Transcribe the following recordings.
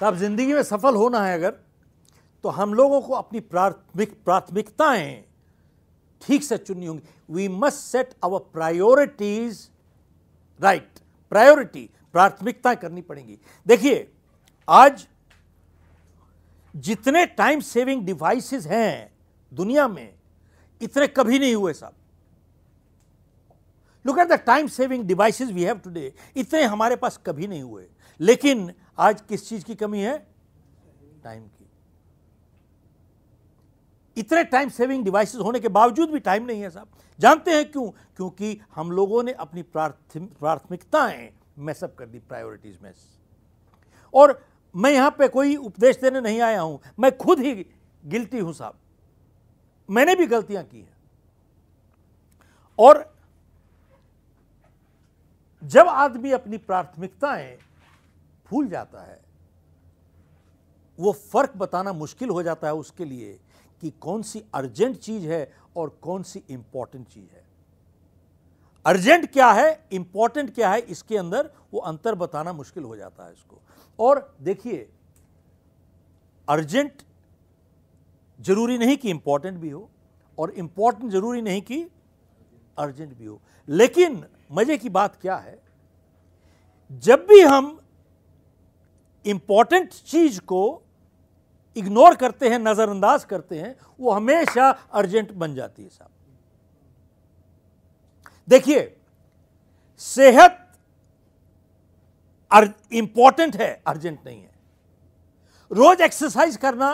साहब ज़िंदगी में सफल होना है अगर तो हम लोगों को अपनी प्राथमिक, प्राथमिकताएँ ठीक से चुननी होंगी। We must set our priorities right priority प्राथमिकताएँ करनी पड़ेंगी। देखिए, आज जितने टाइम सेविंग डिवाइसेस हैं दुनिया में, इतने कभी नहीं हुए साहब। Look at the time saving devices we have today इतने हमारे पास कभी नहीं हुए। लेकिन आज किस चीज़ की कमी है? टाइम की। इतने टाइम सेविंग डिवाइसेस होने के बावजूद भी टाइम नहीं है साहब। जानते हैं क्यों? क्योंकि हम लोगों ने अपनी प्राथमिकताएँ मैसअप कर दी प्रायोरिटीज में और मैं यहाँ पे कोई उपदेश देने नहीं आया हूँ। मैं खुद ही गिल्टी हूँ साहब। मैंने भी गलतियाँ की हैं। और जब आदमी अपनी प्राथमिकताएँ भूल जाता है। वो फ़र्क बताना मुश्किल हो जाता है उसके लिए कि कौन सी अर्जेंट चीज़ है और कौन सी इंपॉर्टेंट चीज़ है। अर्जेंट क्या है इंपॉर्टेंट क्या है, इसके अंदर वो अंतर बताना मुश्किल हो जाता है इसको। और देखिए, अर्जेंट ज़रूरी नहीं कि इंपॉर्टेंट भी हो और इंपॉर्टेंट ज़रूरी नहीं कि अर्जेंट भी हो। लेकिन मज़े की बात क्या है, जब भी हम इंपॉर्टेंट चीज़ को इग्नोर करते हैं, नजरअंदाज करते हैं, वो हमेशा अर्जेंट बन जाती है साहब। देखिए, सेहत इंपॉर्टेंट है अर्जेंट नहीं है। रोज एक्सरसाइज करना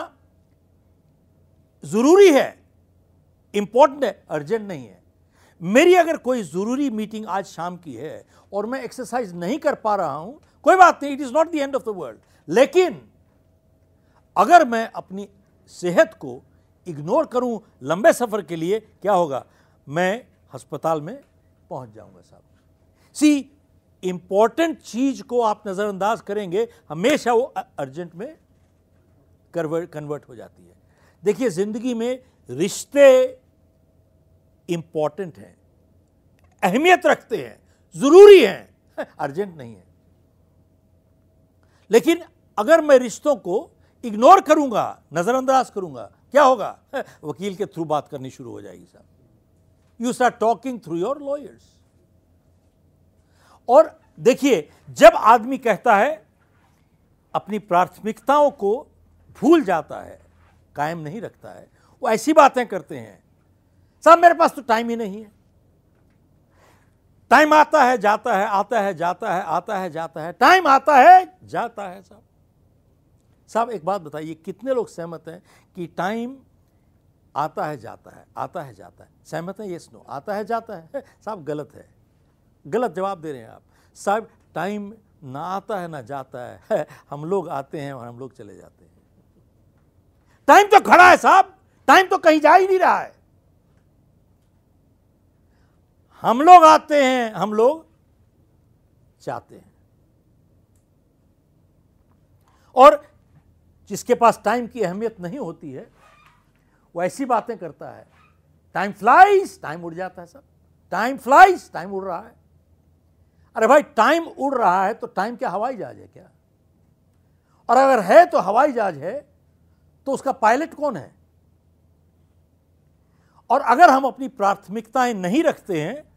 ज़रूरी है इंपॉर्टेंट है अर्जेंट नहीं है। मेरी अगर कोई ज़रूरी मीटिंग आज शाम की है और मैं एक्सरसाइज नहीं कर पा रहा हूँ कोई बात नहीं it is not the end of the world लेकिन अगर मैं अपनी सेहत को इग्नोर करूँ लंबे सफ़र के लिए, क्या होगा? मैं अस्पताल में पहुँच जाऊँगा साहब। सी इंपॉर्टेंट चीज़ को आप नजरअंदाज करेंगे, हमेशा वो अर्जेंट में कन्वर्ट हो जाती है। देखिए, ज़िंदगी में रिश्ते इंपॉर्टेंट हैं, अहमियत रखते हैं, ज़रूरी हैं। अर्जेंट नहीं है। लेकिन अगर मैं रिश्तों को इग्नोर करूँगा, नजरअंदाज करूँगा, क्या होगा? वकील के थ्रू बात करनी शुरू हो जाएगी साहब you start talking through your lawyers और देखिए, जब आदमी कहता है, अपनी प्राथमिकताओं को भूल जाता है, कायम नहीं रखता है, वो ऐसी बातें करते हैं। साहब, मेरे पास तो टाइम ही नहीं है। टाइम आता है, जाता है, आता है, जाता है, आता है, जाता है। टाइम आता है, जाता है साहब साहब एक बात बताइए, कितने लोग सहमत हैं कि टाइम आता है, जाता है, आता है, जाता है? सहमत है? ये सुनो आता है, जाता है। साहब गलत है। गलत जवाब दे रहे हैं आप। साहब टाइम ना आता है, ना जाता है। हम लोग आते हैं और हम लोग चले जाते हैं। टाइम तो खड़ा है, साहब। टाइम तो कहीं जा ही नहीं रहा है। हम लोग आते हैं, हम लोग चाहते हैं। और जिसके पास टाइम की अहमियत नहीं होती है, वो ऐसी बातें करता है। टाइम फ्लाइज टाइम उड़ जाता है सब। टाइम फ्लाइज टाइम उड़ रहा है। अरे भाई टाइम उड़ रहा है तो टाइम क्या हवाई जहाज़ है क्या? और अगर है तो हवाई जहाज़ है तो उसका पायलट कौन है? और अगर हम अपनी प्राथमिकताएँ नहीं रखते हैं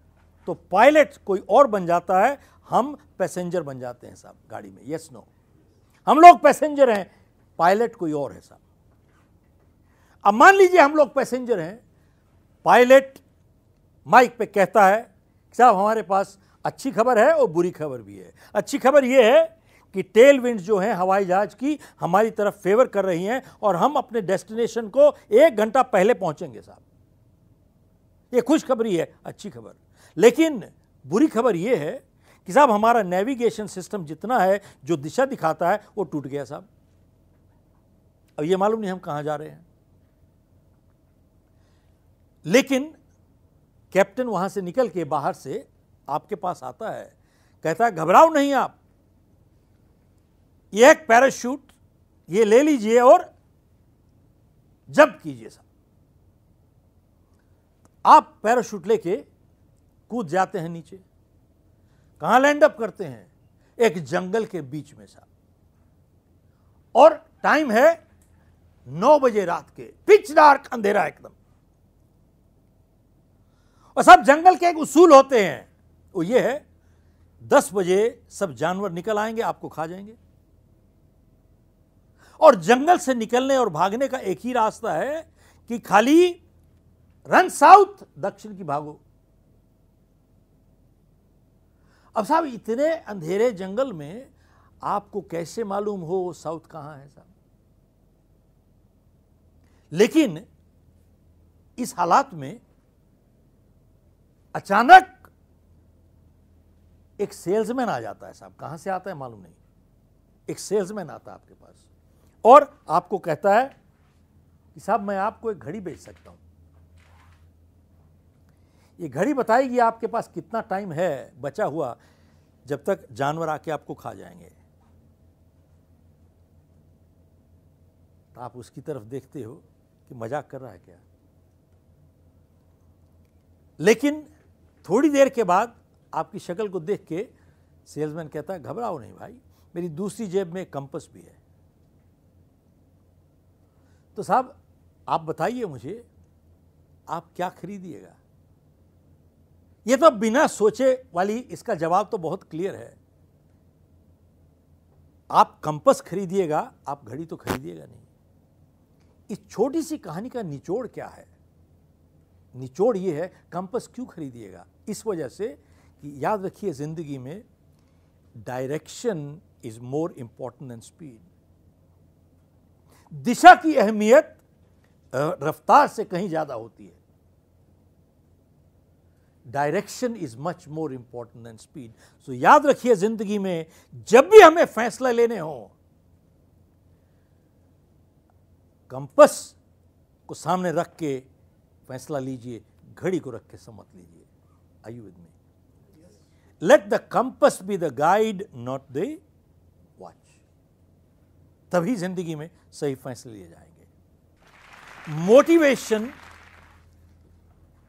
तो पायलट कोई और बन जाता है, हम पैसेंजर बन जाते हैं साहब गाड़ी में यस नो हम लोग पैसेंजर हैं, पायलट कोई और है साहब। अब मान लीजिए हम लोग पैसेंजर हैं, पायलट माइक पे कहता है साहब हमारे पास अच्छी खबर है और बुरी खबर भी है। अच्छी खबर यह है कि टेल विंड जो है, हवाई जहाज़ की हमारी तरफ़ फेवर कर रही हैं और हम अपने डेस्टिनेशन को एक घंटा पहले पहुँचेंगे साहब। ये खुशखबरी है, अच्छी खबर। लेकिन बुरी खबर यह है कि साहब, हमारा नेविगेशन सिस्टम जितना है, जो दिशा दिखाता है, वो टूट गया साहब। अब ये मालूम नहीं हम कहाँ जा रहे हैं। लेकिन कैप्टन वहाँ से निकल के बाहर से आपके पास आता है, कहता है, घबराओ नहीं आप। ये एक पैराशूट ये ले लीजिए और जब कीजिए साहब। आप पैराशूट लेके कूद जाते हैं नीचे। कहाँ लैंड अप करते हैं? एक जंगल के बीच में साहब। और टाइम है नौ बजे रात के। पिच डार्क अंधेरा एकदम। और सब जंगल के एक उसूल होते हैं। वो ये है, दस बजे सब जानवर निकल आएँगे, आपको खा जाएँगे। और जंगल से निकलने और भागने का एक ही रास्ता है कि खाली रन साउथ दक्षिण की भागो। अब साहब, इतने अंधेरे जंगल में आपको कैसे मालूम हो साउथ कहाँ है साहब? लेकिन इस हालात में अचानक एक सेल्समैन आ जाता है साहब। कहाँ से आता है मालूम नहीं। एक सेल्समैन आता है आपके पास। और आपको कहता है कि साहब, मैं आपको एक घड़ी बेच सकता हूँ। ये घड़ी बताएगी आपके पास कितना टाइम है, बचा हुआ, जब तक जानवर आके आपको खा जाएँगे। तो आप उसकी तरफ़ देखते हो कि मज़ाक कर रहा है क्या? लेकिन थोड़ी देर के बाद आपकी शक्ल को देख के सेल्समैन कहता है, घबराओ नहीं भाई, मेरी दूसरी जेब में कंपस भी है। तो साहब, आप बताइए मुझे, आप क्या खरीदिएगा? ये तो बिना सोचे वाली इसका जवाब तो बहुत क्लियर है। आप कंपस खरीदिएगा, आप घड़ी तो खरीदिएगा नहीं। इस छोटी सी कहानी का निचोड़ क्या है? निचोड़ ये है कंपस क्यों खरीदिएगा? इस वजह से कि याद रखिए ज़िंदगी में direction is more important than speed दिशा की अहमियत रफ्तार से कहीं ज़्यादा होती है। Direction is much more important than speed so याद रखिए ज़िंदगी में जब भी हमें फैसला लेने हो कंपस को सामने रख के फैसला लीजिए घड़ी को रख के समझ लीजिए I with me let the compass be the guide not the watch तभी ज़िंदगी में सही फैसले लिए जाएँगे। मोटिवेशन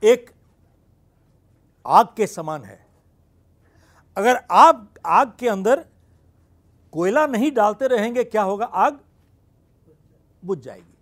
एक आग के समान है। अगर आप, आग के अंदर कोयला नहीं डालते रहेंगे, क्या होगा? आग बुझ जाएगी।